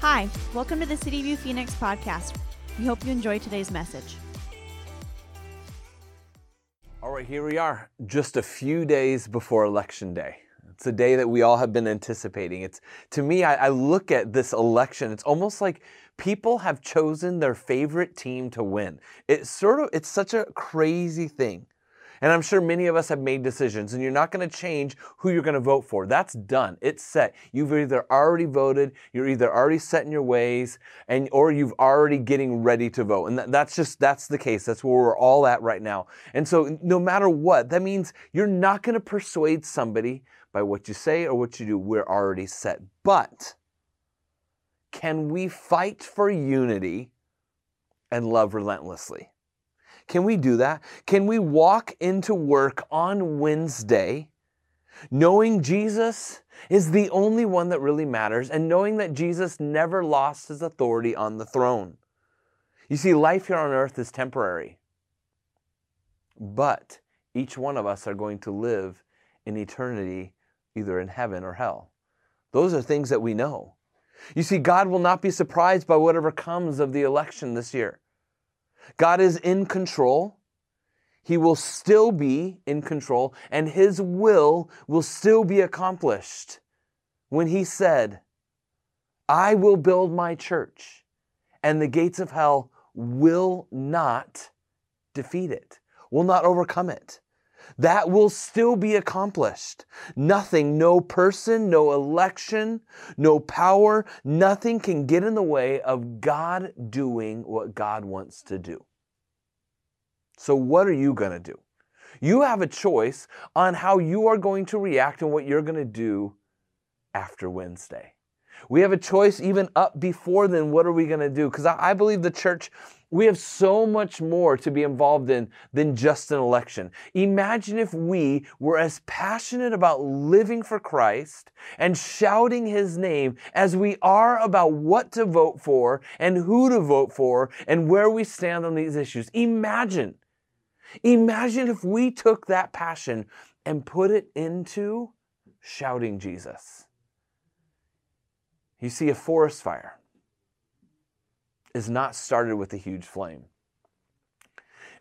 Hi, welcome to the City View Phoenix podcast. We hope you enjoy today's message. All right, here we are, just a few days before Election Day. It's a day that we all have been anticipating. It's to me, I, I, look at this election. It's almost like people have chosen their favorite team to win. It's sort of, it's such a crazy thing. And I'm sure many of us have made decisions, and you're not going to change who you're going to vote for. That's done. It's set. You've either already voted, you're either already set in your ways, and or you've already getting ready to vote. And that, that's just that's the case. That's where we're all at right now. And so, no matter what, that means you're not going to persuade somebody by what you say or what you do. We're already set. But can we fight for unity and love relentlessly? Can we do that? Can we walk into work on Wednesday knowing Jesus is the only one that really matters and knowing that Jesus never lost his authority on the throne? You see, life here on earth is temporary, but each one of us are going to live in eternity either in heaven or hell. Those are things that we know. You see, God will not be surprised by whatever comes of the election this year. God is in control. He will still be in control, and His will will still be accomplished. When He said, I will build my church, and the gates of hell will not defeat it, will not overcome it. That will still be accomplished. Nothing, no person, no election, no power, nothing can get in the way of God doing what God wants to do. So, what are you going to do? You have a choice on how you are going to react and what you're going to do after Wednesday. We have a choice even up before then. What are we going to do? Because I, believe the church, we have so much more to be involved in than just an election. Imagine if we were as passionate about living for Christ and shouting his name as we are about what to vote for and who to vote for and where we stand on these issues. Imagine. Imagine if we took that passion and put it into shouting Jesus. You see, a forest fire is not started with a huge flame.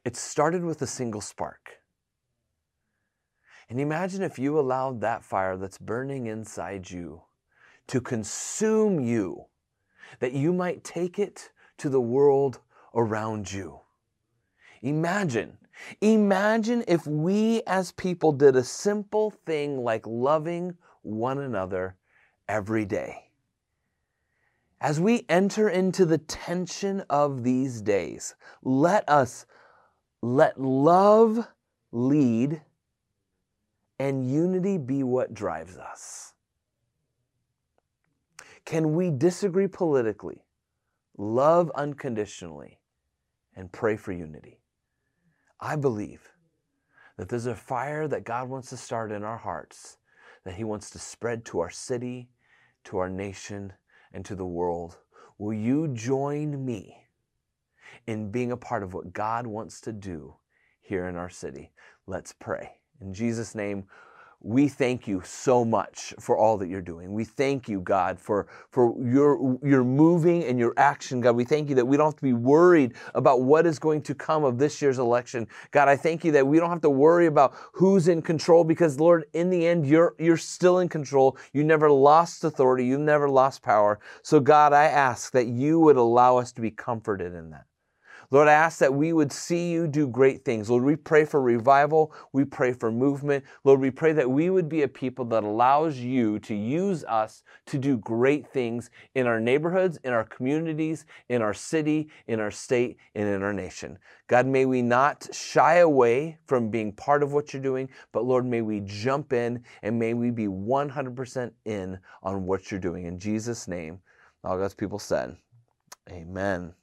It started with a single spark. And imagine if you allowed that fire that's burning inside you to consume you, that you might take it to the world around you. Imagine, imagine if we as people did a simple thing like loving one another every day. As we enter into the tension of these days, let us let love lead and unity be what drives us. Can we disagree politically, love unconditionally, and pray for unity? I believe that there's a fire that God wants to start in our hearts, that He wants to spread to our city, to our nation, and to the world. Will you join me in being a part of what God wants to do here in our city? Let's pray. In Jesus' name, we thank you so much for all that you're doing. We thank you, God, for, for your, your moving and your action, God. We thank you that we don't have to be worried about what is going to come of this year's election. God, I thank you that we don't have to worry about who's in control because, Lord, in the end, you're, you're still in control. You never lost authority. You never lost power. So, God, I ask that you would allow us to be comforted in that. Lord, I ask that we would see you do great things. Lord, we pray for revival. We pray for movement. Lord, we pray that we would be a people that allows you to use us to do great things in our neighborhoods, in our communities, in our city, in our state, and in our nation. God, may we not shy away from being part of what you're doing, but Lord, may we jump in and may we be 100% in on what you're doing. In Jesus' name, all God's people said, Amen.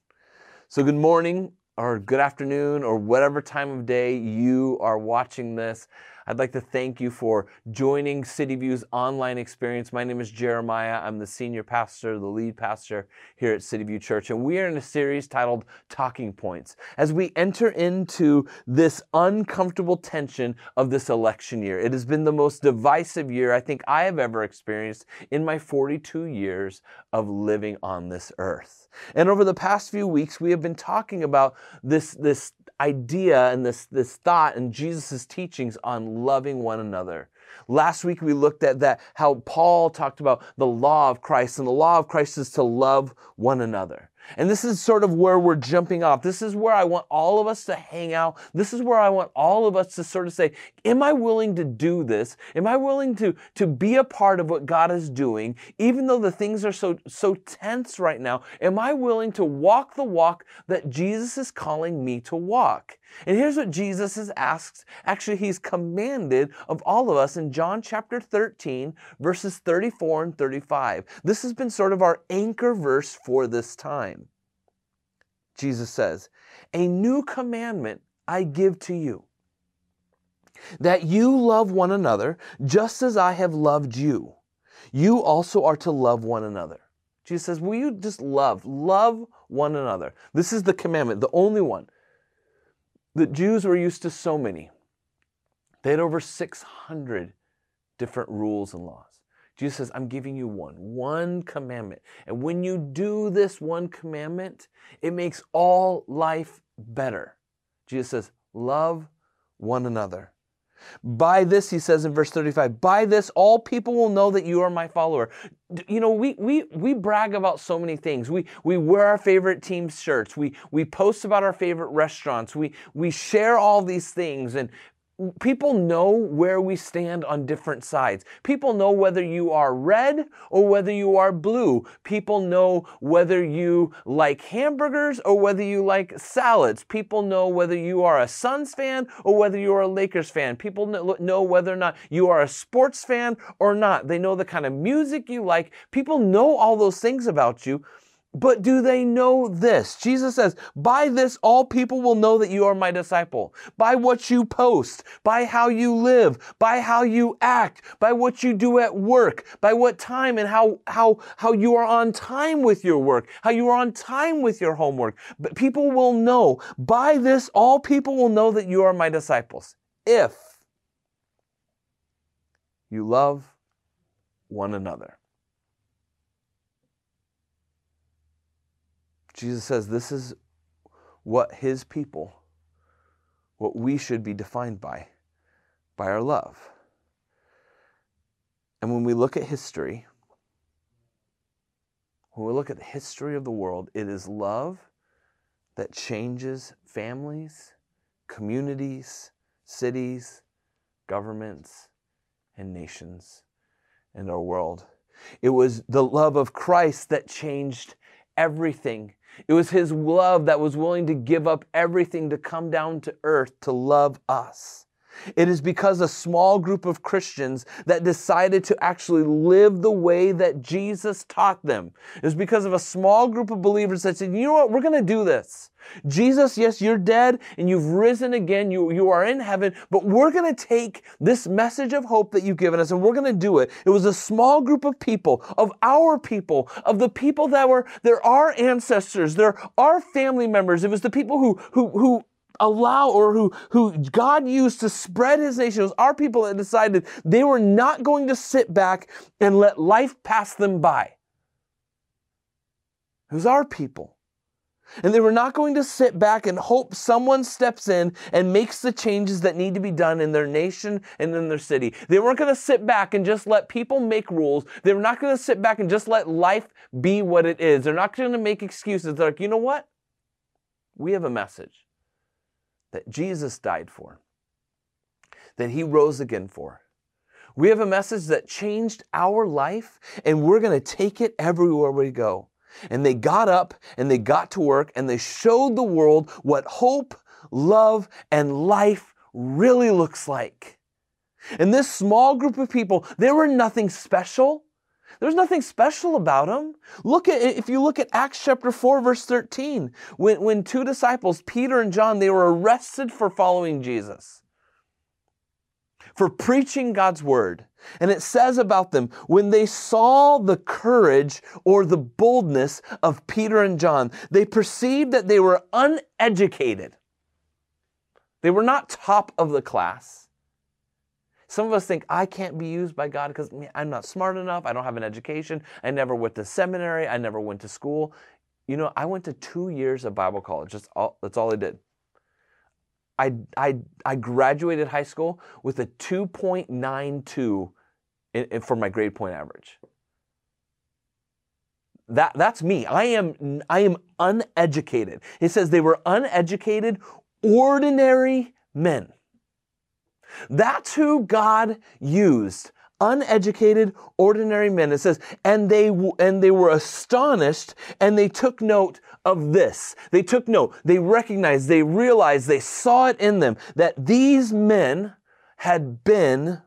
So, good morning or good afternoon or whatever time of day you are watching this. I'd like to thank you for joining City View's online experience. My name is Jeremiah. I'm the senior pastor, the lead pastor here at City View Church, and we are in a series titled Talking Points as we enter into this uncomfortable tension of this election year. It has been the most divisive year I think I have ever experienced in my 42 years of living on this earth. And over the past few weeks, we have been talking about this, this idea and this, this thought and Jesus' teachings on loving one another. Last week we looked at that, how Paul talked about the law of Christ, and the law of Christ is to love one another. And this is sort of where we're jumping off. This is where I want all of us to hang out. This is where I want all of us to sort of say, Am I willing to do this? Am I willing to, to be a part of what God is doing, even though the things are so, so tense right now? Am I willing to walk the walk that Jesus is calling me to walk? And here's what Jesus has asked. Actually, he's commanded of all of us in John chapter 13, verses 34 and 35. This has been sort of our anchor verse for this time. Jesus says, A new commandment I give to you, that you love one another just as I have loved you. You also are to love one another. Jesus says, Will you just love? Love one another. This is the commandment, the only one. The Jews were used to so many. They had over 600 different rules and laws. Jesus says, I'm giving you one, one commandment. And when you do this one commandment, it makes all life better. Jesus says, love one another. By this, he says in verse 35, by this all people will know that you are my follower. You know, we we we brag about so many things. We we wear our favorite team shirts. We we post about our favorite restaurants. We we share all these things and people know where we stand on different sides. People know whether you are red or whether you are blue. People know whether you like hamburgers or whether you like salads. People know whether you are a Suns fan or whether you are a Lakers fan. People know whether or not you are a sports fan or not. They know the kind of music you like. People know all those things about you. But do they know this? Jesus says, By this all people will know that you are my disciple. By what you post, by how you live, by how you act, by what you do at work, by what time and how, how, how you are on time with your work, how you are on time with your homework. But people will know. By this all people will know that you are my disciples. If you love one another. Jesus says this is what his people, what we should be defined by, by our love. And when we look at history, when we look at the history of the world, it is love that changes families, communities, cities, governments, and nations and our world. It was the love of Christ that changed everything it was His love that was willing to give up everything to come down to earth to love us. It is because a small group of Christians that decided to actually live the way that Jesus taught them. It was because of a small group of believers that said, you know what, we're going to do this. Jesus, yes, you're dead and you've risen again. You, you are in heaven, but we're going to take this message of hope that you've given us and we're going to do it. It was a small group of people, of our people, of the people that were, they're our ancestors, they're our family members. It was the people who, who, who allow or who, who God used to spread his nation. It was our people that decided they were not going to sit back and let life pass them by. It was our people. And they were not going to sit back and hope someone steps in and makes the changes that need to be done in their nation and in their city. They weren't going to sit back and just let people make rules. They were not going to sit back and just let life be what it is. They're not going to make excuses. They're like, you know what? We have a message that Jesus died for, that he rose again for. We have a message that changed our life, and we're going to take it everywhere we go. And they got up and they got to work and they showed the world what hope, love, and life really looks like. And this small group of people, they were nothing special. There's nothing special about them. Look at if you look at Acts chapter 4, verse 13, when, when two disciples, Peter and John, they were arrested for following Jesus. for preaching God's word. And it says about them, when they saw the courage or the boldness of Peter and John, they perceived that they were uneducated. They were not top of the class. Some of us think, I can't be used by God because I'm not smart enough. I don't have an education. I never went to seminary. I never went to school. You know, I went to two years of Bible college. Just all, that's all I did. I, I, I graduated high school with a 2.92 in, in, for my grade point average. That, that's me. I am, I am uneducated. It says they were uneducated, ordinary men. That's who God used. Uneducated, ordinary men. It says, and they and they were astonished, and they took note of this. They took note. They recognized. They realized. They saw it in them that these men had been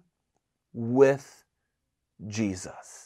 with Jesus.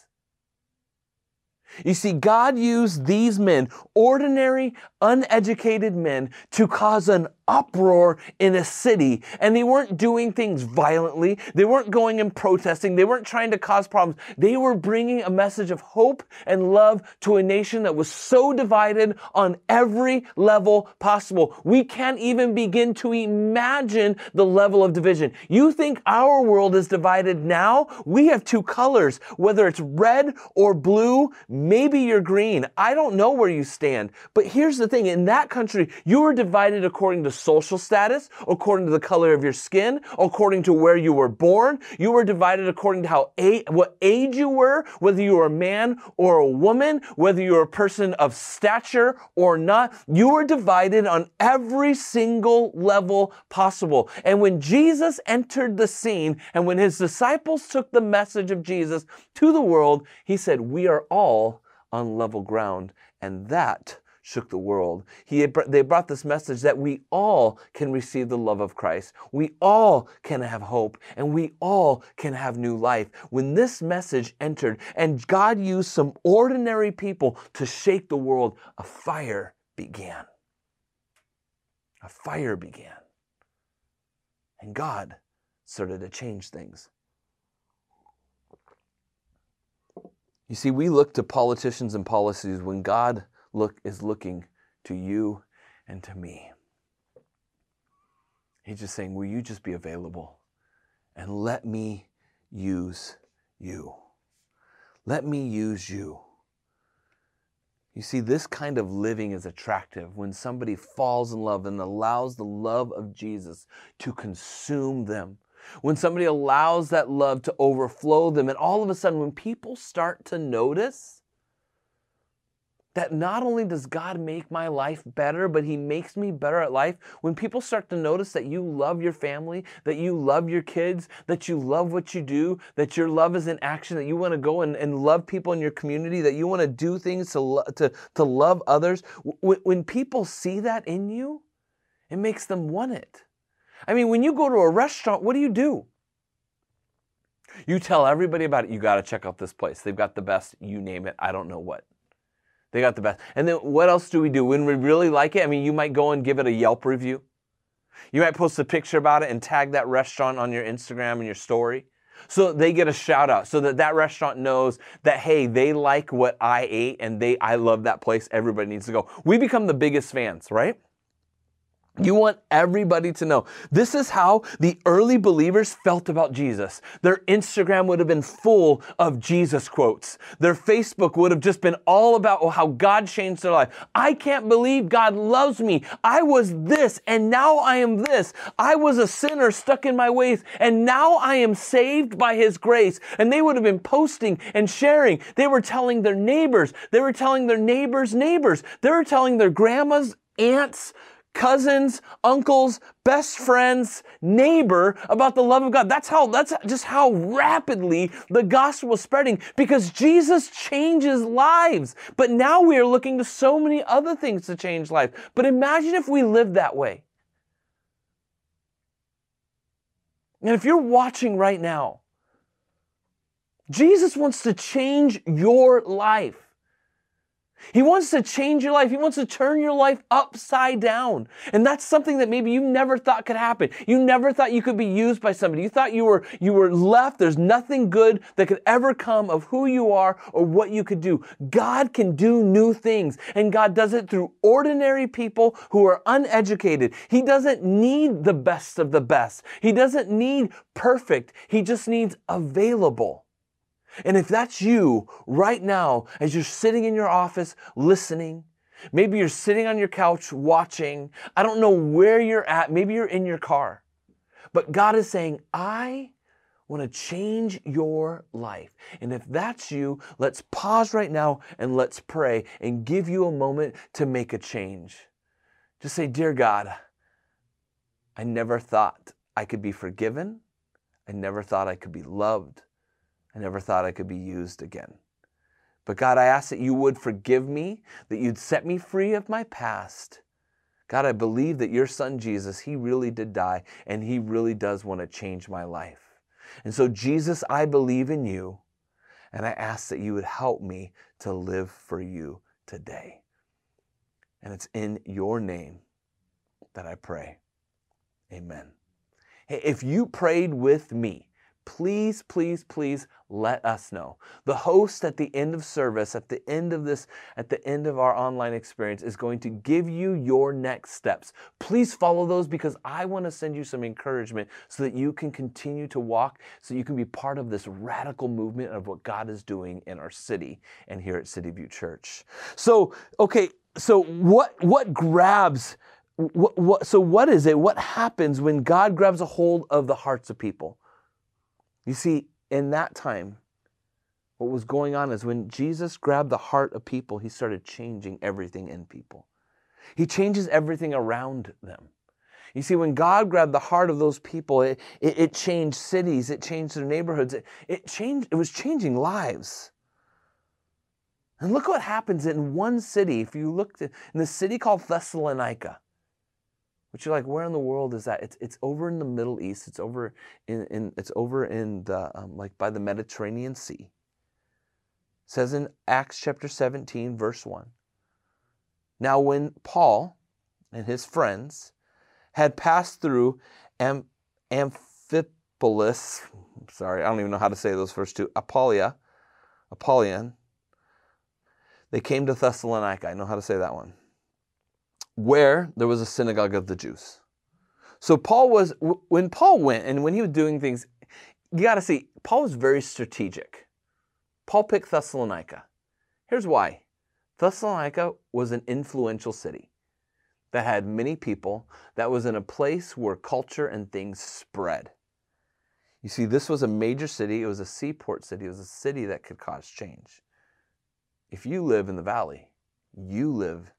You see, God used these men, ordinary, uneducated men, to cause an uproar in a city. And they weren't doing things violently. They weren't going and protesting. They weren't trying to cause problems. They were bringing a message of hope and love to a nation that was so divided on every level possible. We can't even begin to imagine the level of division. You think our world is divided now? We have two colors, whether it's red or blue, maybe you're green. I don't know where you stand. But here's the thing. In that country, you were divided according to social status, according to the color of your skin, according to where you were born. You were divided according to how what age you were, whether you were a man or a woman, whether you were a person of stature or not. You were divided on every single level possible. And when Jesus entered the scene and when his disciples took the message of Jesus to the world, he said, we are all on level ground. And that shook the world. He had, they brought this message that we all can receive the love of Christ. We all can have hope and we all can have new life. When this message entered and God used some ordinary people to shake the world, a fire began. A fire began. And God started to change things. You see, we look to politicians and policies when God look is looking to you and to me. He's just saying, Will you just be available and let me use you? Let me use you. You see, this kind of living is attractive when somebody falls in love and allows the love of Jesus to consume them. When somebody allows that love to overflow them, and all of a sudden, when people start to notice, that not only does God make my life better, but He makes me better at life. When people start to notice that you love your family, that you love your kids, that you love what you do, that your love is in action, that you want to go and, and love people in your community, that you want to do things to, lo- to, to love others, when people see that in you, it makes them want it. I mean, when you go to a restaurant, what do you do? You tell everybody about it. You got to check out this place. They've got the best, you name it. I don't know what. They got the best. And then what else do we do? When we really like it, I mean, you might go and give it a Yelp review. You might post a picture about it and tag that restaurant on your Instagram and your story. So they get a shout out so that that restaurant knows that hey, they like what I ate and they I love that place. Everybody needs to go. We become the biggest fans, right? You want everybody to know. This is how the early believers felt about Jesus. Their Instagram would have been full of Jesus quotes. Their Facebook would have just been all about how God changed their life. I can't believe God loves me. I was this and now I am this. I was a sinner stuck in my ways and now I am saved by his grace. And they would have been posting and sharing. They were telling their neighbors. They were telling their neighbors' neighbors. They were telling their grandmas, aunts, cousins, uncles, best friends, neighbor about the love of God. That's how, that's just how rapidly the gospel was spreading because Jesus changes lives. But now we are looking to so many other things to change life. But imagine if we lived that way. And if you're watching right now, Jesus wants to change your life. He wants to change your life. He wants to turn your life upside down. And that's something that maybe you never thought could happen. You never thought you could be used by somebody. You thought you were you were left. There's nothing good that could ever come of who you are or what you could do. God can do new things, and God does it through ordinary people who are uneducated. He doesn't need the best of the best. He doesn't need perfect. He just needs available. And if that's you right now, as you're sitting in your office listening, maybe you're sitting on your couch watching, I don't know where you're at, maybe you're in your car, but God is saying, I want to change your life. And if that's you, let's pause right now and let's pray and give you a moment to make a change. Just say, Dear God, I never thought I could be forgiven. I never thought I could be loved. I never thought I could be used again. But God, I ask that you would forgive me, that you'd set me free of my past. God, I believe that your son Jesus, he really did die and he really does want to change my life. And so, Jesus, I believe in you and I ask that you would help me to live for you today. And it's in your name that I pray. Amen. Hey, if you prayed with me, please, please, please let us know. The host at the end of service, at the end of this, at the end of our online experience, is going to give you your next steps. Please follow those because I want to send you some encouragement so that you can continue to walk, so you can be part of this radical movement of what God is doing in our city and here at City View Church. So, okay, so what what grabs what, what, so what is it? What happens when God grabs a hold of the hearts of people? You see, in that time, what was going on is when Jesus grabbed the heart of people, he started changing everything in people. He changes everything around them. You see, when God grabbed the heart of those people, it, it, it changed cities, it changed their neighborhoods, it, it changed, it was changing lives. And look what happens in one city. If you look in the city called Thessalonica, which you're like, where in the world is that? It's, it's over in the Middle East. It's over in, in it's over in the um, like by the Mediterranean Sea. It says in Acts chapter 17, verse 1. Now when Paul and his friends had passed through Am- Amphipolis, sorry, I don't even know how to say those first two, Apollia, Apollyon, they came to Thessalonica. I know how to say that one where there was a synagogue of the Jews. So Paul was, when Paul went and when he was doing things, you got to see, Paul was very strategic. Paul picked Thessalonica. Here's why Thessalonica was an influential city that had many people, that was in a place where culture and things spread. You see, this was a major city, it was a seaport city, it was a city that could cause change. If you live in the valley, you live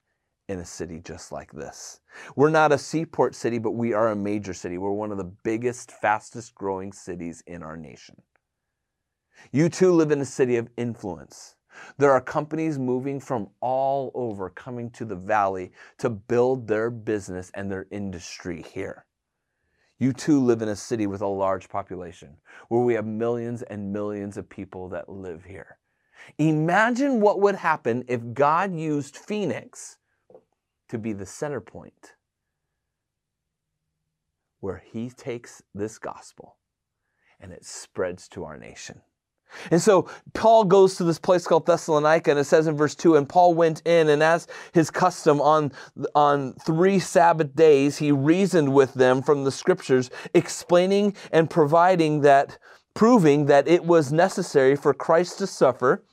in a city just like this. We're not a seaport city, but we are a major city. We're one of the biggest, fastest growing cities in our nation. You too live in a city of influence. There are companies moving from all over coming to the valley to build their business and their industry here. You too live in a city with a large population where we have millions and millions of people that live here. Imagine what would happen if God used Phoenix to be the center point where he takes this gospel and it spreads to our nation. And so Paul goes to this place called Thessalonica, and it says in verse 2 And Paul went in, and as his custom on, on three Sabbath days, he reasoned with them from the scriptures, explaining and providing that, proving that it was necessary for Christ to suffer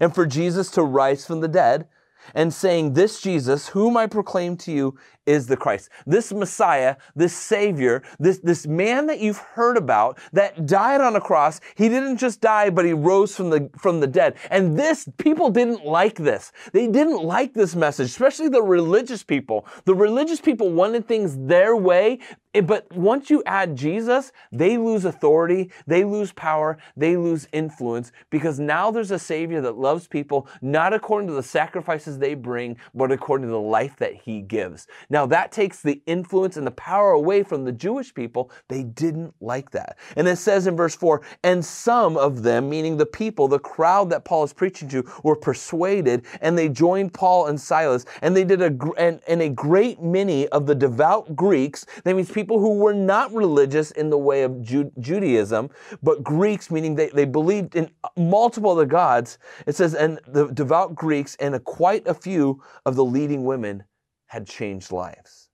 and for Jesus to rise from the dead and saying, This Jesus, whom I proclaim to you, is the Christ. This Messiah, this Savior, this, this man that you've heard about that died on a cross, he didn't just die, but he rose from the, from the dead. And this, people didn't like this. They didn't like this message, especially the religious people. The religious people wanted things their way. It- but once you add Jesus, they lose authority, they lose power, they lose influence because now there's a Savior that loves people not according to the sacrifices they bring, but according to the life that He gives. Now that takes the influence and the power away from the Jewish people. They didn't like that. And it says in verse 4 and some of them, meaning the people, the crowd that Paul is preaching to, were persuaded and they joined Paul and Silas. And they did a, and, and a great many of the devout Greeks, that means people who were not religious in the way of Ju- Judaism, but Greeks, meaning they, they believed in multiple other gods. It says, and the devout Greeks and a, quite a few of the leading women had changed lives.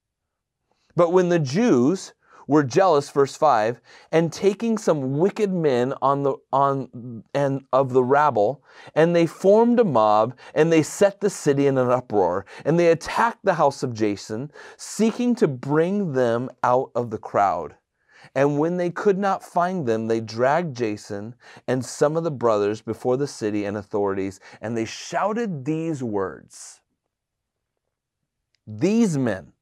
But when the Jews were jealous, verse 5, and taking some wicked men on the on and of the rabble, and they formed a mob, and they set the city in an uproar, and they attacked the house of Jason, seeking to bring them out of the crowd. And when they could not find them, they dragged Jason and some of the brothers before the city and authorities, and they shouted these words These men,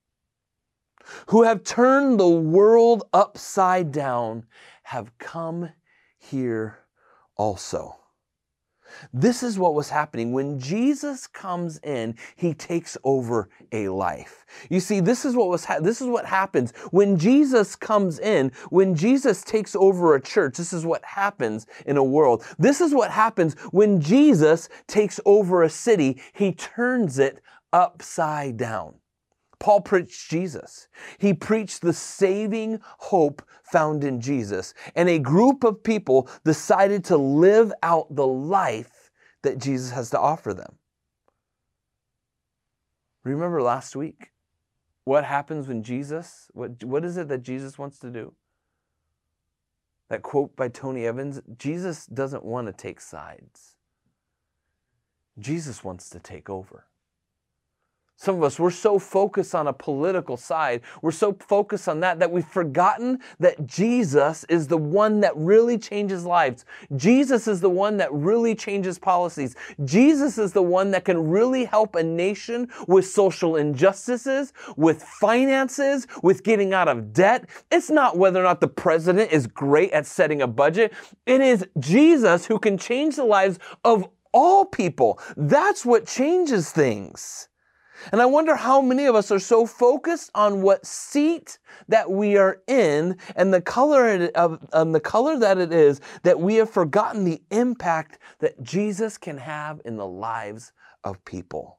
who have turned the world upside down, have come here also. This is what was happening. When Jesus comes in, he takes over a life. You see, this is what was ha- this is what happens when Jesus comes in, when Jesus takes over a church. This is what happens in a world. This is what happens when Jesus takes over a city. He turns it upside down. Paul preached Jesus. He preached the saving hope found in Jesus. And a group of people decided to live out the life that Jesus has to offer them. Remember last week? What happens when Jesus, what, what is it that Jesus wants to do? That quote by Tony Evans Jesus doesn't want to take sides, Jesus wants to take over. Some of us, we're so focused on a political side, we're so focused on that, that we've forgotten that Jesus is the one that really changes lives. Jesus is the one that really changes policies. Jesus is the one that can really help a nation with social injustices, with finances, with getting out of debt. It's not whether or not the president is great at setting a budget, it is Jesus who can change the lives of all people. That's what changes things. And I wonder how many of us are so focused on what seat that we are in and the color of the color that it is that we have forgotten the impact that Jesus can have in the lives of people.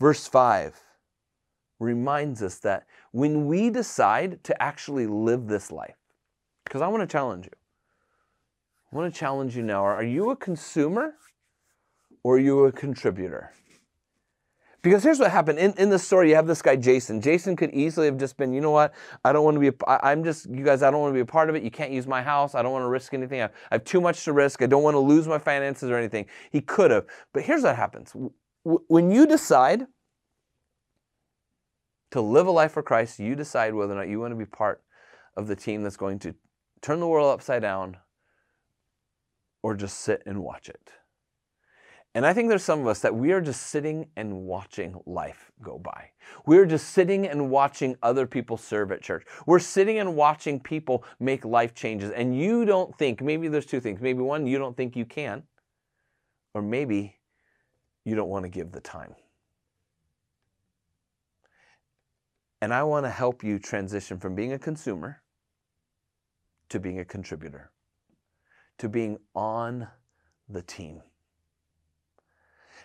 Verse 5 reminds us that when we decide to actually live this life, because I want to challenge you. I want to challenge you now. Are you a consumer or are you a contributor? Because here's what happened in, in the story. You have this guy Jason. Jason could easily have just been, you know what? I don't want to be. I'm just, you guys. I don't want to be a part of it. You can't use my house. I don't want to risk anything. I, I have too much to risk. I don't want to lose my finances or anything. He could have, but here's what happens: W- when you decide to live a life for Christ, you decide whether or not you want to be part of the team that's going to turn the world upside down, or just sit and watch it. And I think there's some of us that we are just sitting and watching life go by. We're just sitting and watching other people serve at church. We're sitting and watching people make life changes. And you don't think, maybe there's two things. Maybe one, you don't think you can, or maybe you don't want to give the time. And I want to help you transition from being a consumer to being a contributor, to being on the team.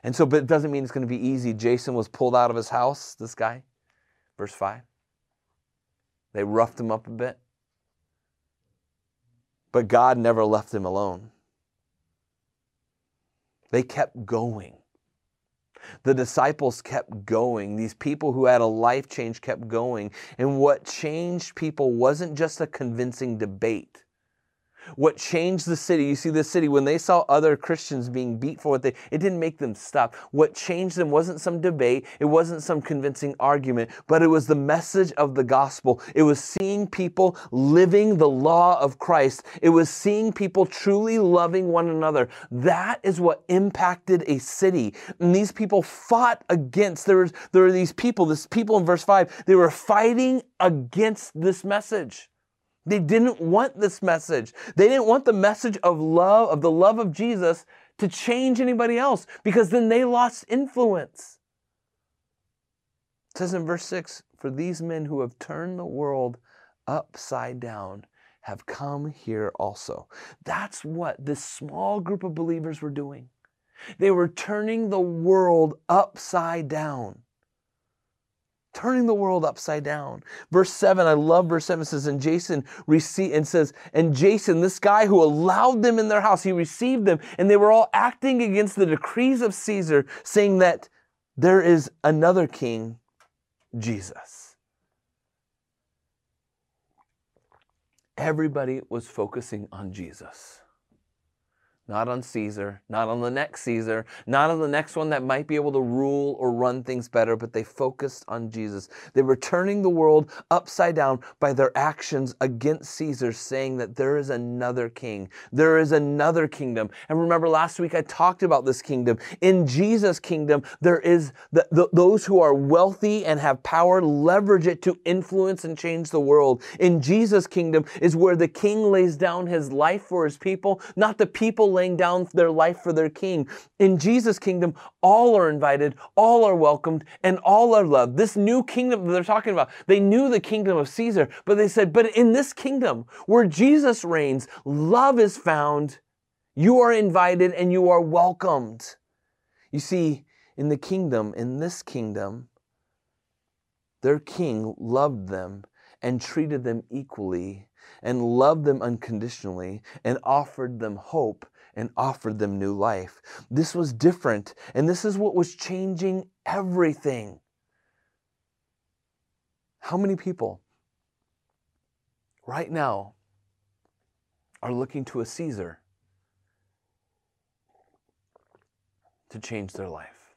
And so, but it doesn't mean it's going to be easy. Jason was pulled out of his house, this guy, verse 5. They roughed him up a bit. But God never left him alone. They kept going. The disciples kept going. These people who had a life change kept going. And what changed people wasn't just a convincing debate. What changed the city, you see, the city, when they saw other Christians being beat for what they, it didn't make them stop. What changed them wasn't some debate, it wasn't some convincing argument, but it was the message of the gospel. It was seeing people living the law of Christ, it was seeing people truly loving one another. That is what impacted a city. And these people fought against, there, was, there were these people, this people in verse 5, they were fighting against this message. They didn't want this message. They didn't want the message of love, of the love of Jesus, to change anybody else because then they lost influence. It says in verse 6 For these men who have turned the world upside down have come here also. That's what this small group of believers were doing. They were turning the world upside down turning the world upside down. Verse 7, I love verse 7 says, and Jason received and says, and Jason, this guy who allowed them in their house, he received them, and they were all acting against the decrees of Caesar, saying that there is another king, Jesus. Everybody was focusing on Jesus not on Caesar, not on the next Caesar, not on the next one that might be able to rule or run things better, but they focused on Jesus. They were turning the world upside down by their actions against Caesar, saying that there is another king, there is another kingdom. And remember, last week I talked about this kingdom. In Jesus' kingdom, there is the, the, those who are wealthy and have power leverage it to influence and change the world. In Jesus' kingdom is where the king lays down his life for his people, not the people laying down their life for their king. In Jesus' kingdom, all are invited, all are welcomed, and all are loved. This new kingdom that they're talking about, they knew the kingdom of Caesar, but they said, but in this kingdom where Jesus reigns, love is found, you are invited and you are welcomed. You see, in the kingdom, in this kingdom, their king loved them and treated them equally and loved them unconditionally and offered them hope and offered them new life. This was different, and this is what was changing everything. How many people right now are looking to a Caesar to change their life?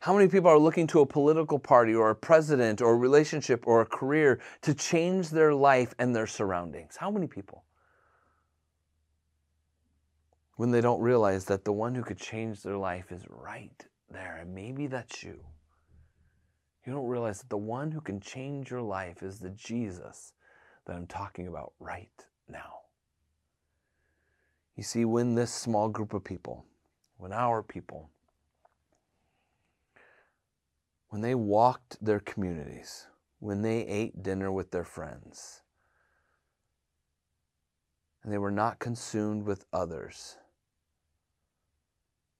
How many people are looking to a political party or a president or a relationship or a career to change their life and their surroundings? How many people? When they don't realize that the one who could change their life is right there. And maybe that's you. You don't realize that the one who can change your life is the Jesus that I'm talking about right now. You see, when this small group of people, when our people, when they walked their communities, when they ate dinner with their friends, and they were not consumed with others,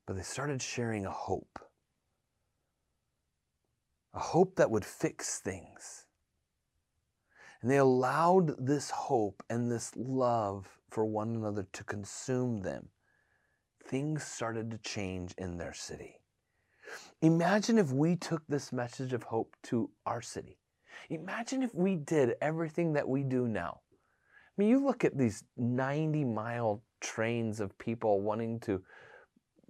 but they started sharing a hope. A hope that would fix things. And they allowed this hope and this love for one another to consume them. Things started to change in their city. Imagine if we took this message of hope to our city. Imagine if we did everything that we do now. I mean, you look at these 90 mile trains of people wanting to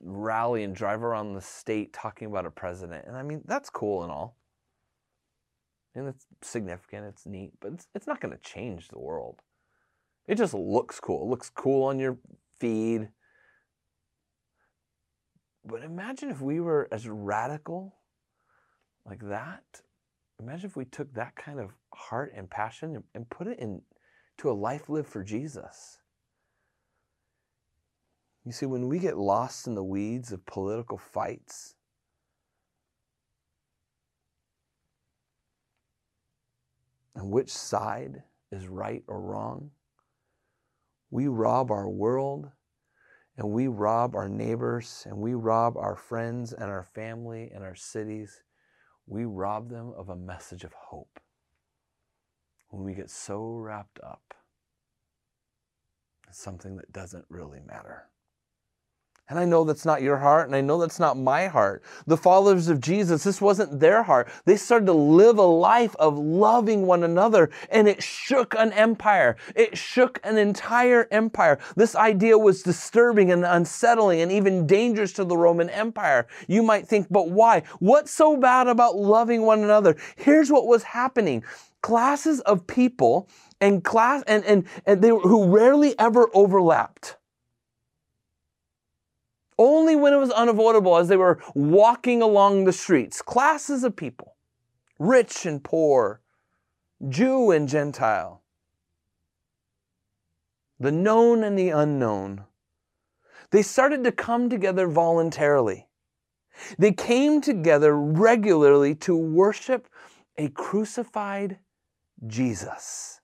rally and drive around the state talking about a president. And I mean, that's cool and all. And it's significant, it's neat, but it's, it's not going to change the world. It just looks cool. It looks cool on your feed. But imagine if we were as radical like that. Imagine if we took that kind of heart and passion and, and put it into a life lived for Jesus. You see, when we get lost in the weeds of political fights, and which side is right or wrong, we rob our world and we rob our neighbors and we rob our friends and our family and our cities. We rob them of a message of hope when we get so wrapped up in something that doesn't really matter. And I know that's not your heart, and I know that's not my heart. The followers of Jesus, this wasn't their heart. They started to live a life of loving one another, and it shook an empire. It shook an entire empire. This idea was disturbing and unsettling and even dangerous to the Roman Empire. You might think, but why? What's so bad about loving one another? Here's what was happening classes of people and class and, and, and they who rarely ever overlapped only when it was unavoidable as they were walking along the streets. Classes of people, rich and poor, Jew and Gentile, the known and the unknown. They started to come together voluntarily. They came together regularly to worship a crucified Jesus.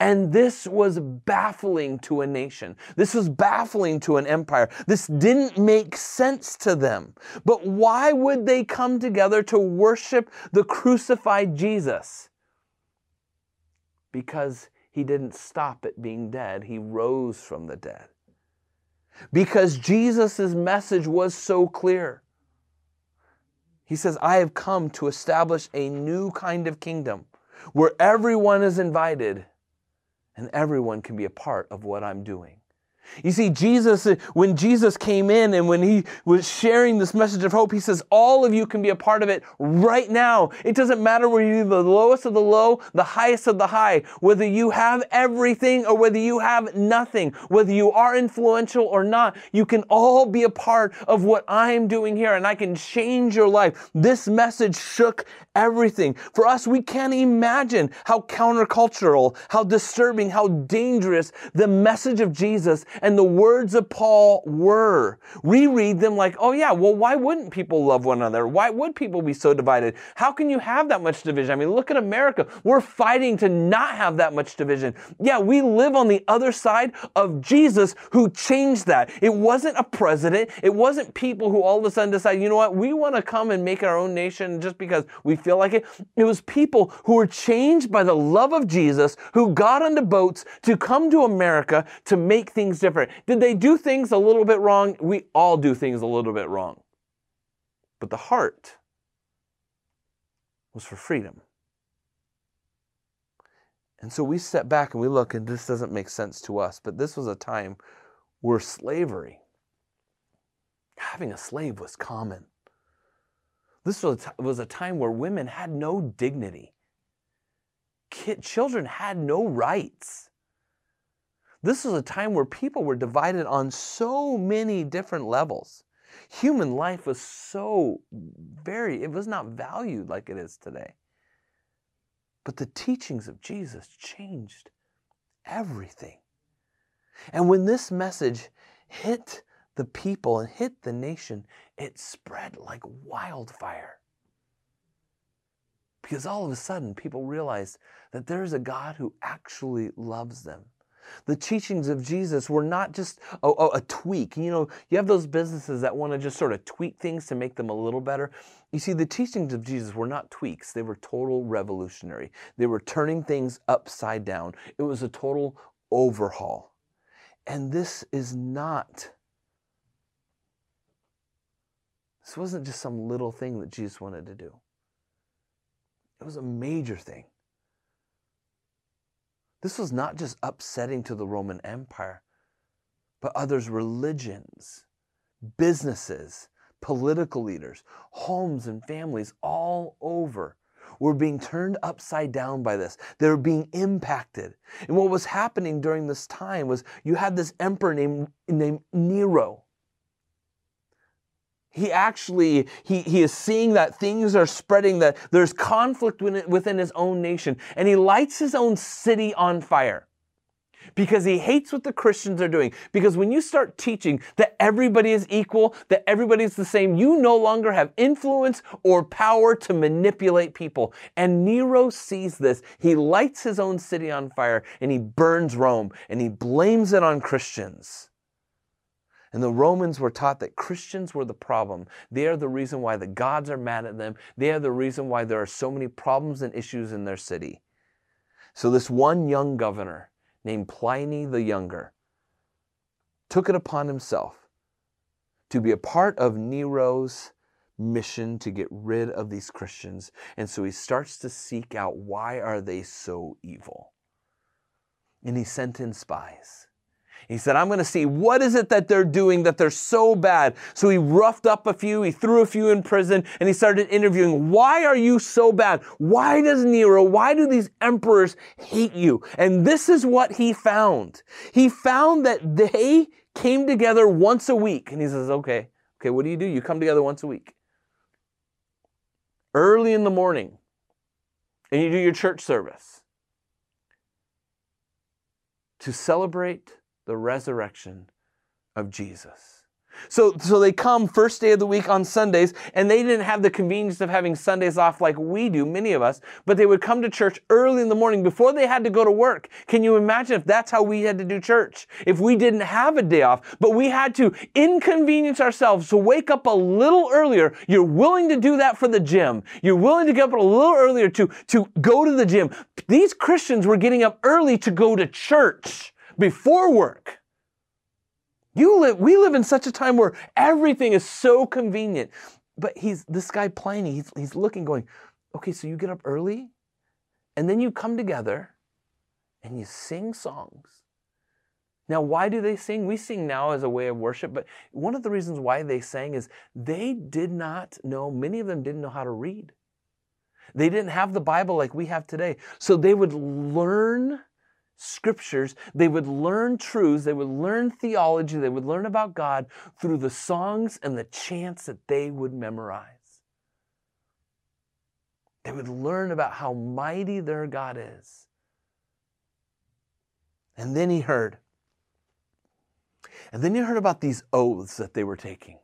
And this was baffling to a nation. This was baffling to an empire. This didn't make sense to them. But why would they come together to worship the crucified Jesus? Because he didn't stop at being dead, he rose from the dead. Because Jesus' message was so clear. He says, I have come to establish a new kind of kingdom where everyone is invited and everyone can be a part of what I'm doing. You see, Jesus, when Jesus came in and when he was sharing this message of hope, he says, All of you can be a part of it right now. It doesn't matter whether you're the lowest of the low, the highest of the high, whether you have everything or whether you have nothing, whether you are influential or not. You can all be a part of what I'm doing here and I can change your life. This message shook everything. For us, we can't imagine how countercultural, how disturbing, how dangerous the message of Jesus and the words of Paul were. We read them like, oh yeah, well, why wouldn't people love one another? Why would people be so divided? How can you have that much division? I mean, look at America. We're fighting to not have that much division. Yeah, we live on the other side of Jesus who changed that. It wasn't a president. It wasn't people who all of a sudden decide, you know what, we want to come and make our own nation just because we feel like it. It was people who were changed by the love of Jesus who got onto boats to come to America to make things different. Did they do things a little bit wrong? We all do things a little bit wrong. But the heart was for freedom. And so we step back and we look, and this doesn't make sense to us, but this was a time where slavery, having a slave was common. This was a time where women had no dignity. Children had no rights. This was a time where people were divided on so many different levels. Human life was so very, it was not valued like it is today. But the teachings of Jesus changed everything. And when this message hit the people and hit the nation, it spread like wildfire. Because all of a sudden, people realized that there is a God who actually loves them. The teachings of Jesus were not just a, a, a, tweak. You know, you have those businesses that want to just sort of tweak things to make them a little better. You see, the teachings of Jesus were not tweaks, they were total revolutionary. They were turning things upside down. It was a total overhaul. And this is not, this wasn't just some little thing that Jesus wanted to do, it was a major thing. This was not just upsetting to the Roman Empire, but others' religions, businesses, political leaders, homes, and families all over were being turned upside down by this. They were being impacted. And what was happening during this time was you had this emperor named, named Nero he actually he, he is seeing that things are spreading that there's conflict within his own nation and he lights his own city on fire because he hates what the christians are doing. Because when you start teaching that everybody is equal that everybody is the same you no longer have influence or power to manipulate people. And nero sees this. He lights his own city on fire and he burns rome and he blames it on christians and the Romans were taught that Christians were the problem. They are the reason why the gods are mad at them. They are the reason why there are so many problems and issues in their city. So, this one young governor named Pliny the Younger took it upon himself to be a part of Nero's mission to get rid of these Christians. And so he starts to seek out why are they so evil? And he sent in spies. He said, I'm going to see what is it that they're doing that they're so bad. So he roughed up a few, he threw a few in prison, and he started interviewing, why are you so bad? Why does Nero, why do these emperors hate you? And this is what he found. He found that they came together once a week. And he says, okay, okay, what do you do? You come together once a week. Early in the morning, and you do your church service to celebrate the resurrection of Jesus. So, so they come first day of the week on Sundays, and they didn't have the convenience of having Sundays off like we do, many of us, but they would come to church early in the morning before they had to go to work. Can you imagine if that's how we had to do church? If we didn't have a day off, but we had to inconvenience ourselves to wake up a little earlier. You're willing to do that for the gym. You're willing to get up a little earlier to, to go to the gym. These Christians were getting up early to go to church before work. You live, we live in such a time where everything is so convenient. But he's this guy Pliny, he's, he's looking, going, okay, so you get up early, and then you come together and you sing songs. Now, why do they sing? We sing now as a way of worship, but one of the reasons why they sang is they did not know, many of them didn't know how to read. They didn't have the Bible like we have today. So they would learn scriptures, they would learn truths, they would learn theology, they would learn about God through the songs and the chants that they would memorize. They would learn about how mighty their God is. And then he heard. And then he heard about these oaths that they were taking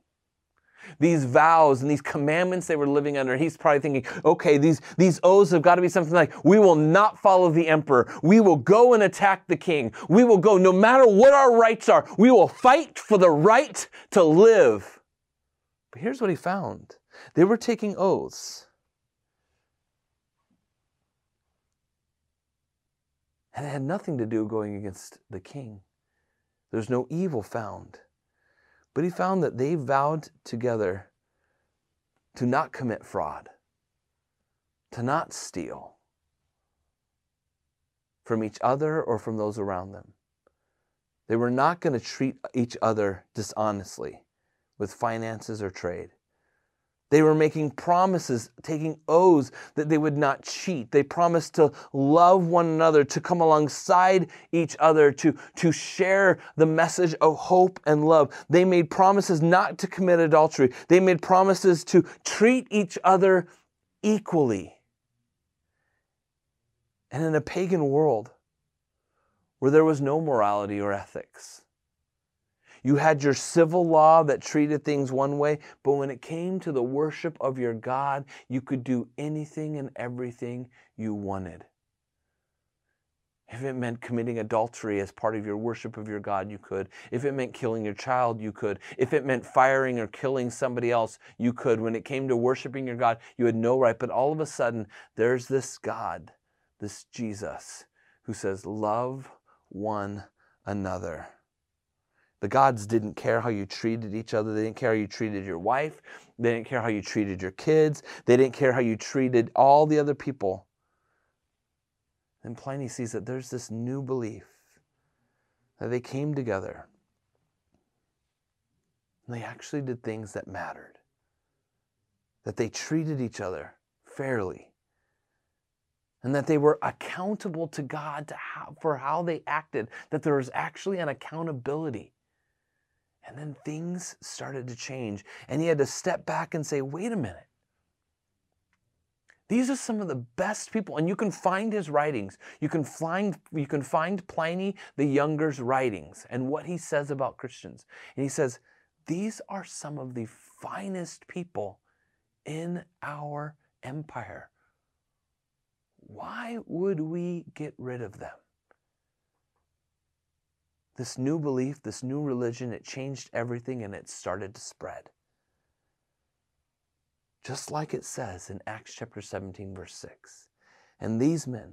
these vows and these commandments they were living under. He's probably thinking, okay, these, these oaths have got to be something like, we will not follow the emperor. We will go and attack the king. We will go, no matter what our rights are, we will fight for the right to live. But here's what he found they were taking oaths. And it had nothing to do going against the king. There's no evil found. But he found that they vowed together to not commit fraud, to not steal from each other or from those around them. They were not going to treat each other dishonestly with finances or trade. They were making promises, taking oaths that they would not cheat. They promised to love one another, to come alongside each other, to, to share the message of hope and love. They made promises not to commit adultery. They made promises to treat each other equally. And in a pagan world where there was no morality or ethics, you had your civil law that treated things one way, but when it came to the worship of your God, you could do anything and everything you wanted. If it meant committing adultery as part of your worship of your God, you could. If it meant killing your child, you could. If it meant firing or killing somebody else, you could. When it came to worshiping your God, you had no right. But all of a sudden, there's this God, this Jesus, who says, Love one another. The gods didn't care how you treated each other. They didn't care how you treated your wife. They didn't care how you treated your kids. They didn't care how you treated all the other people. And Pliny sees that there's this new belief that they came together and they actually did things that mattered, that they treated each other fairly, and that they were accountable to God to how, for how they acted, that there was actually an accountability. And then things started to change. And he had to step back and say, wait a minute. These are some of the best people, and you can find his writings. You can find, you can find Pliny the Younger's writings and what he says about Christians. And he says, These are some of the finest people in our empire. Why would we get rid of them? This new belief, this new religion, it changed everything and it started to spread. Just like it says in Acts chapter 17, verse 6. And these men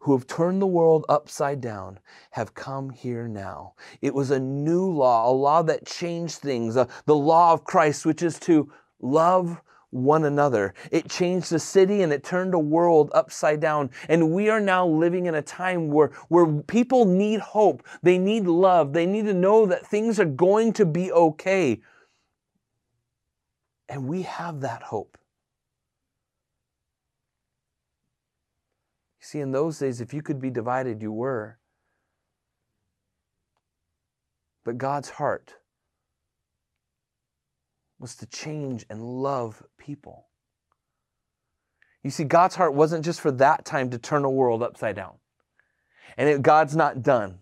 who have turned the world upside down have come here now. It was a new law, a law that changed things, uh, the law of Christ, which is to love one another. It changed the city and it turned the world upside down. And we are now living in a time where, where people need hope. They need love. They need to know that things are going to be okay. And we have that hope. You see, in those days, if you could be divided, you were. But God's heart was to change and love people. You see, God's heart wasn't just for that time to turn a world upside down. And it, God's not done.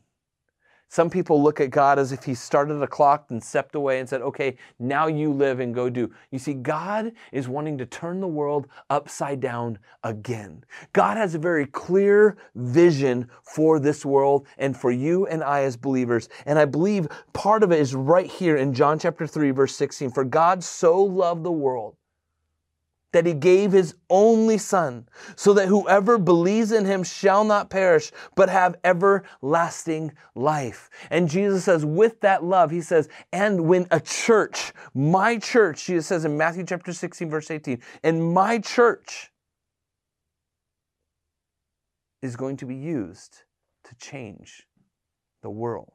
Some people look at God as if He started a clock and stepped away and said, okay, now you live and go do. You see, God is wanting to turn the world upside down again. God has a very clear vision for this world and for you and I as believers. And I believe part of it is right here in John chapter 3, verse 16. For God so loved the world that he gave his only Son, so that whoever believes in him shall not perish, but have everlasting life. And Jesus says, with that love, he says, and when a church, my church, Jesus says in Matthew chapter 16, verse 18, and my church is going to be used to change the world.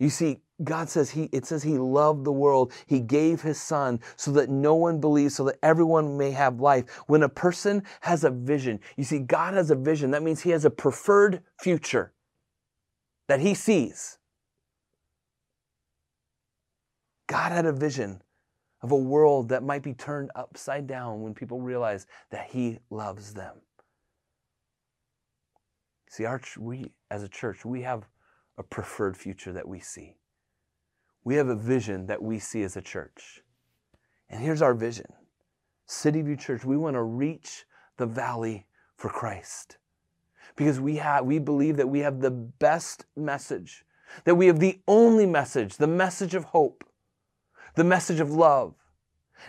You see, God says he it says he loved the world. He gave his son so that no one believes so that everyone may have life. When a person has a vision, you see God has a vision. That means he has a preferred future that he sees. God had a vision of a world that might be turned upside down when people realize that he loves them. See, our, we as a church, we have a preferred future that we see. We have a vision that we see as a church. And here's our vision City View Church, we want to reach the valley for Christ. Because we, have, we believe that we have the best message, that we have the only message, the message of hope, the message of love.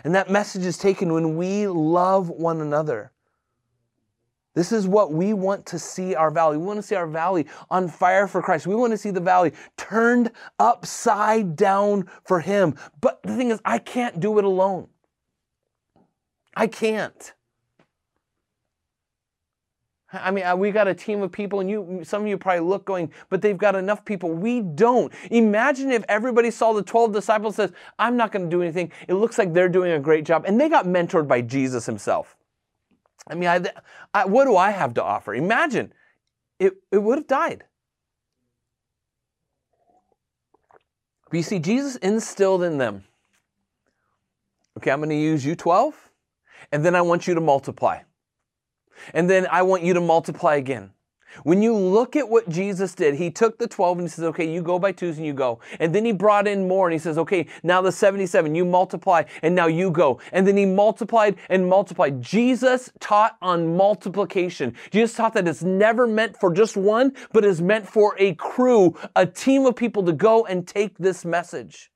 And that message is taken when we love one another. This is what we want to see our valley. We want to see our valley on fire for Christ. We want to see the valley turned upside down for Him. But the thing is, I can't do it alone. I can't. I mean, uh, we got a team of people, and you, some of you probably look going, but they've got enough people. We don't. Imagine if everybody saw the 12 disciples says, I'm not going to do anything. It looks like they're doing a great job. And they got mentored by Jesus himself. I mean, I, I, what do I have to offer? Imagine, it, it would have died. But you see, Jesus instilled in them, okay, I'm going to use you 12, and then I want you to multiply. And then I want you to multiply again. When you look at what Jesus did, he took the 12 and he says, okay, you go by twos and you go. And then he brought in more and he says, okay, now the 77, you multiply and now you go. And then he multiplied and multiplied. Jesus taught on multiplication. Jesus taught that it's never meant for just one, but is meant for a crew, a team of people to go and take this message.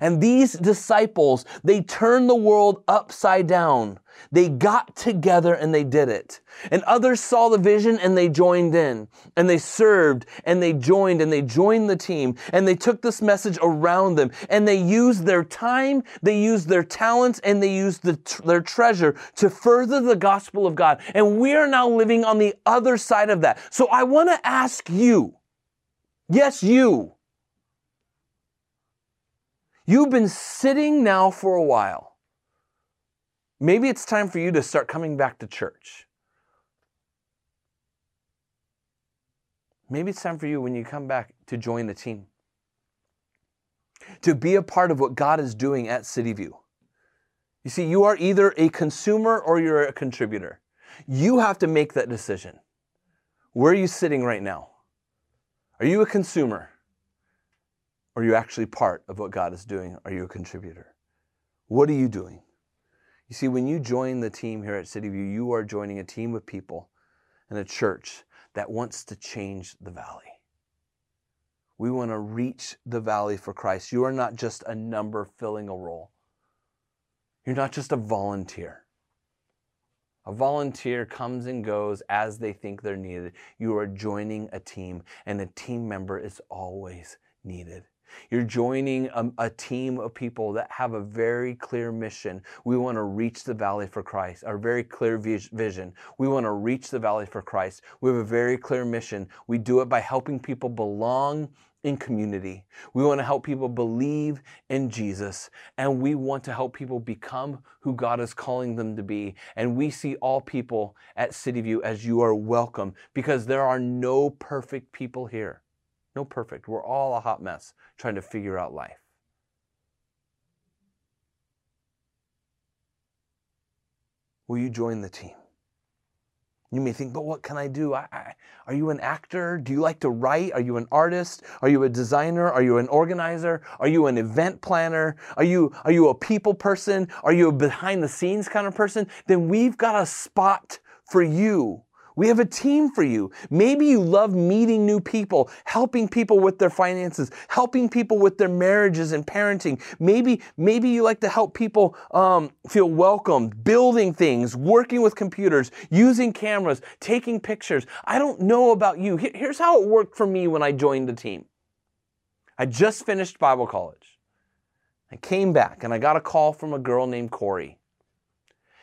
And these disciples, they turned the world upside down. They got together and they did it. And others saw the vision and they joined in. And they served and they joined and they joined the team. And they took this message around them. And they used their time, they used their talents, and they used the, their treasure to further the gospel of God. And we are now living on the other side of that. So I want to ask you, yes, you, You've been sitting now for a while. Maybe it's time for you to start coming back to church. Maybe it's time for you when you come back to join the team, to be a part of what God is doing at City View. You see, you are either a consumer or you're a contributor. You have to make that decision. Where are you sitting right now? Are you a consumer? Are you actually part of what God is doing? Are you a contributor? What are you doing? You see, when you join the team here at City View, you are joining a team of people and a church that wants to change the valley. We want to reach the valley for Christ. You are not just a number filling a role. You're not just a volunteer. A volunteer comes and goes as they think they're needed. You are joining a team, and a team member is always needed. You're joining a, a, team of people that have a very clear mission. We want to reach the valley for Christ, our very clear vision. We want to reach the valley for Christ. We have a very clear mission. We do it by helping people belong in community. We want to help people believe in Jesus, and we want to help people become who God is calling them to be. And we see all people at City View as you are welcome because there are no perfect people here. No perfect. We're all a hot mess trying to figure out life. Will you join the team? You may think, but what can I do? I, I, are you an actor? Do you like to write? Are you an artist? Are you a designer? Are you an organizer? Are you an event planner? Are you, are you a people person? Are you a behind the scenes kind of person? Then we've got a spot for you we have a team for you. Maybe you love meeting new people, helping people with their finances, helping people with their marriages and parenting. Maybe, maybe you like to help people um, feel welcomed, building things, working with computers, using cameras, taking pictures. I don't know about you. Here's how it worked for me when I joined the team. I just finished Bible college. I came back and I got a call from a girl named Corey.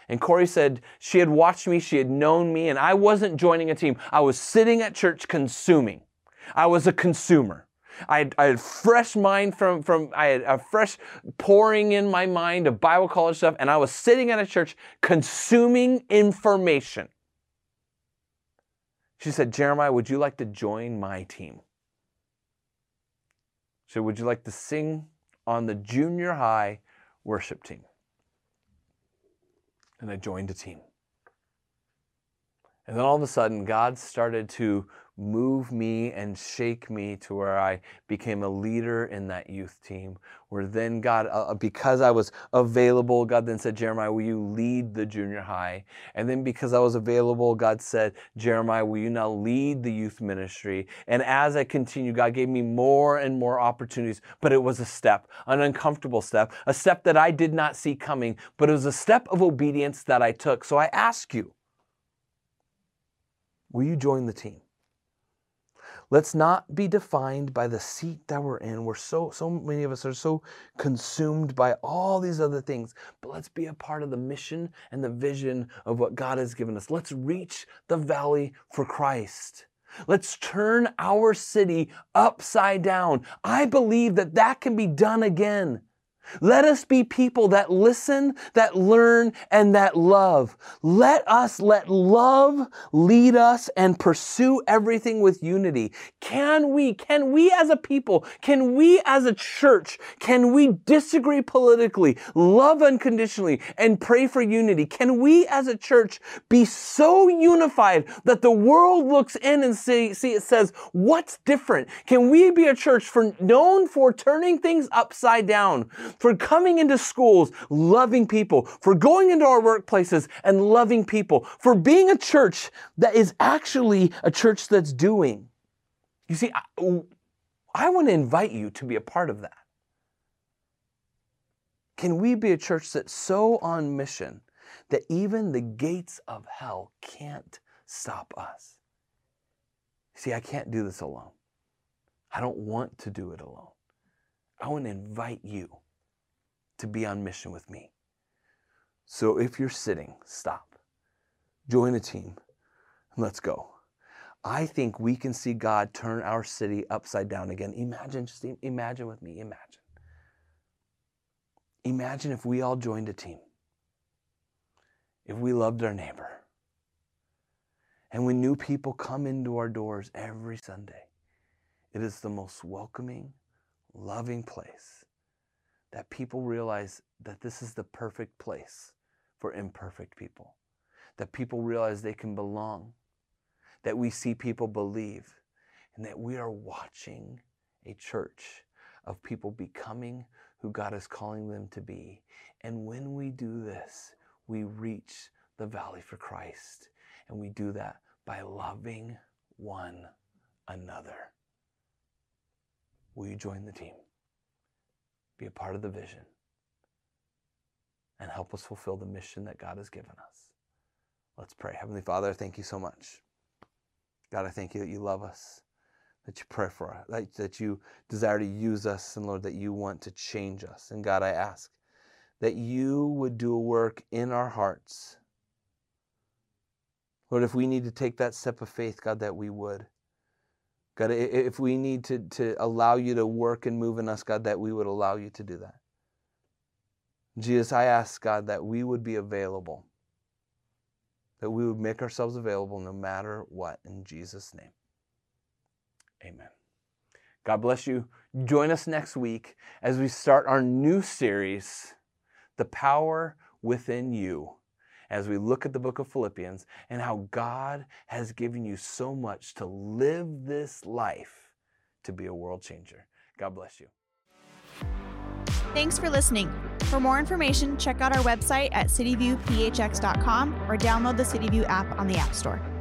And Corey said she had watched me, she had known me, and I wasn't joining a team. I was sitting at church consuming. I was a consumer. I had, I had fresh mind from, from, I had a fresh pouring in my mind of Bible college stuff, and I was sitting at a church consuming information. She said, Jeremiah, would you like to join my team? She said, Would you like to sing on the junior high worship team? And I joined a team. And then all of a sudden, God started to move me and shake me to where I became a leader in that youth team. Where then God, uh, uh, because I was available, God then said, Jeremiah, will you lead the junior high? And then because I was available, God said, Jeremiah, will you now lead the youth ministry? And as I continued, God gave me more and more opportunities, but it was a step, an uncomfortable step, a step that I did not see coming, but it was a step of obedience that I took. So I ask you, will you join the team? Let's not be defined by the seat that we're in. We're so so many of us are so consumed by all these other things, but let's be a part of the mission and the vision of what God has given us. Let's reach the valley for Christ. Let's turn our city upside down. I believe that that can be done again. Let us be people that listen, that learn, and that love. Let us let love lead us and pursue everything with unity. Can we, can we as a people, can we as a church, can we disagree politically, love unconditionally, and pray for unity? Can we as a church be so unified that the world looks in and see, see it says, what's different? Can we be a church for known for turning things upside down? For coming into schools, loving people, for going into our workplaces and loving people, for being a church that is actually a church that's doing. You see, I, I want to invite you to be a part of that. Can we be a church that's so on mission that even the gates of hell can't stop us? See, I can't do this alone. I don't want to do it alone. I want to invite you to be on mission with me. So if you're sitting, stop, join a team, and let's go. I think we can see God turn our city upside down again. Imagine, just imagine with me, imagine. Imagine if we all joined a team, if we loved our neighbor, and when new people come into our doors every Sunday, it is the most welcoming, loving place that people realize that this is the perfect place for imperfect people, that people realize they can belong, that we see people believe, and that we are watching a church of people becoming who God is calling them to be. And when we do this, we reach the valley for Christ. And we do that by loving one another. Will you join the team? Be a part of the vision, and help us fulfill the mission that God has given us. Let's pray. Heavenly Father, thank you so much. God, I thank you that you love us, that you pray for us, that, you desire to use us, and Lord, that you want to change us. And God, I ask that you would do a work in our hearts. Lord, if we need to take that step of faith, God, that we would. God, if we need to, to allow you to work and move in us, God, that we would allow you to do that. Jesus, I ask, God, that we would be available, that we would make ourselves available no matter what. In Jesus' name, amen. God bless you. Join us next week as we start our new series, The Power Within You as we look at the book of Philippians and how God has given you so much to live this life to be a world changer. God bless you. Thanks for listening. For more information, check out our website at cityviewphx.com or download the CityView app on the App Store.